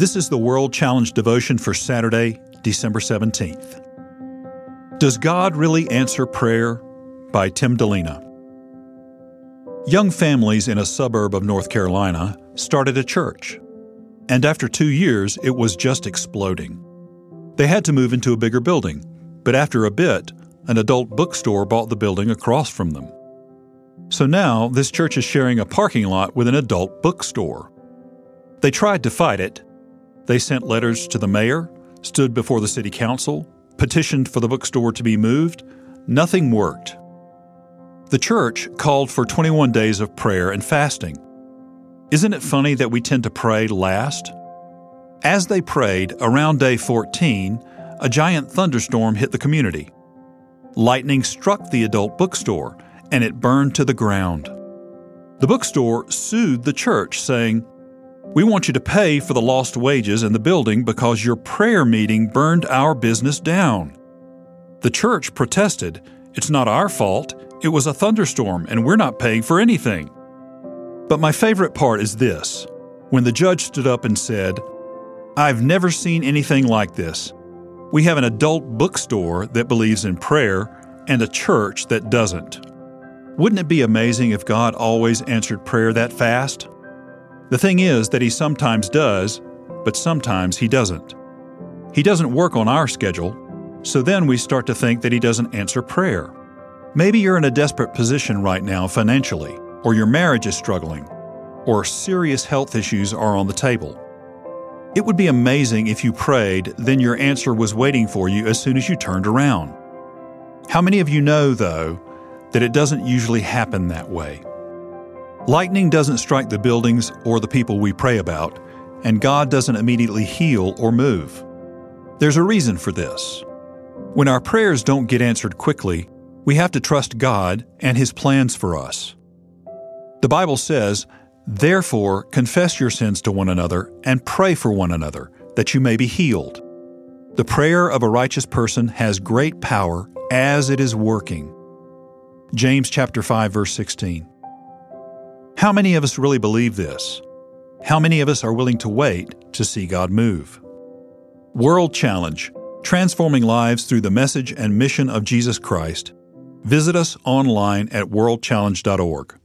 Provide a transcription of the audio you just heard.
This is the World Challenge devotion for Saturday, December 17th. Does God really answer prayer? by Tim Dilena. Young families in a suburb of North Carolina started a church, and after two years, it was just exploding. They had to move into a bigger building, but after a bit, an adult bookstore bought the building across from them. So now, this church is sharing a parking lot with an adult bookstore. They tried to fight it, they sent letters to the mayor, stood before the city council, petitioned for the bookstore to be moved. Nothing worked. The church called for 21 days of prayer and fasting. Isn't it funny that we tend to pray last? As they prayed, around day 14, a giant thunderstorm hit the community. Lightning struck the adult bookstore, and it burned to the ground. The bookstore sued the church, saying, we want you to pay for the lost wages in the building because your prayer meeting burned our business down. The church protested. It's not our fault. It was a thunderstorm, and we're not paying for anything. But my favorite part is this when the judge stood up and said, I've never seen anything like this. We have an adult bookstore that believes in prayer and a church that doesn't. Wouldn't it be amazing if God always answered prayer that fast? The thing is that He sometimes does, but sometimes He doesn't. He doesn't work on our schedule, so then we start to think that He doesn't answer prayer. Maybe you're in a desperate position right now financially, or your marriage is struggling, or serious health issues are on the table. It would be amazing if you prayed, then your answer was waiting for you as soon as you turned around. How many of you know, though, that it doesn't usually happen that way? Lightning doesn't strike the buildings or the people we pray about, and God doesn't immediately heal or move. There's a reason for this. When our prayers don't get answered quickly, we have to trust God and His plans for us. The Bible says, Therefore, confess your sins to one another and pray for one another, that you may be healed. The prayer of a righteous person has great power as it is working. James chapter 5 verse 16. How many of us really believe this? How many of us are willing to wait to see God move? World Challenge Transforming Lives Through the Message and Mission of Jesus Christ. Visit us online at worldchallenge.org.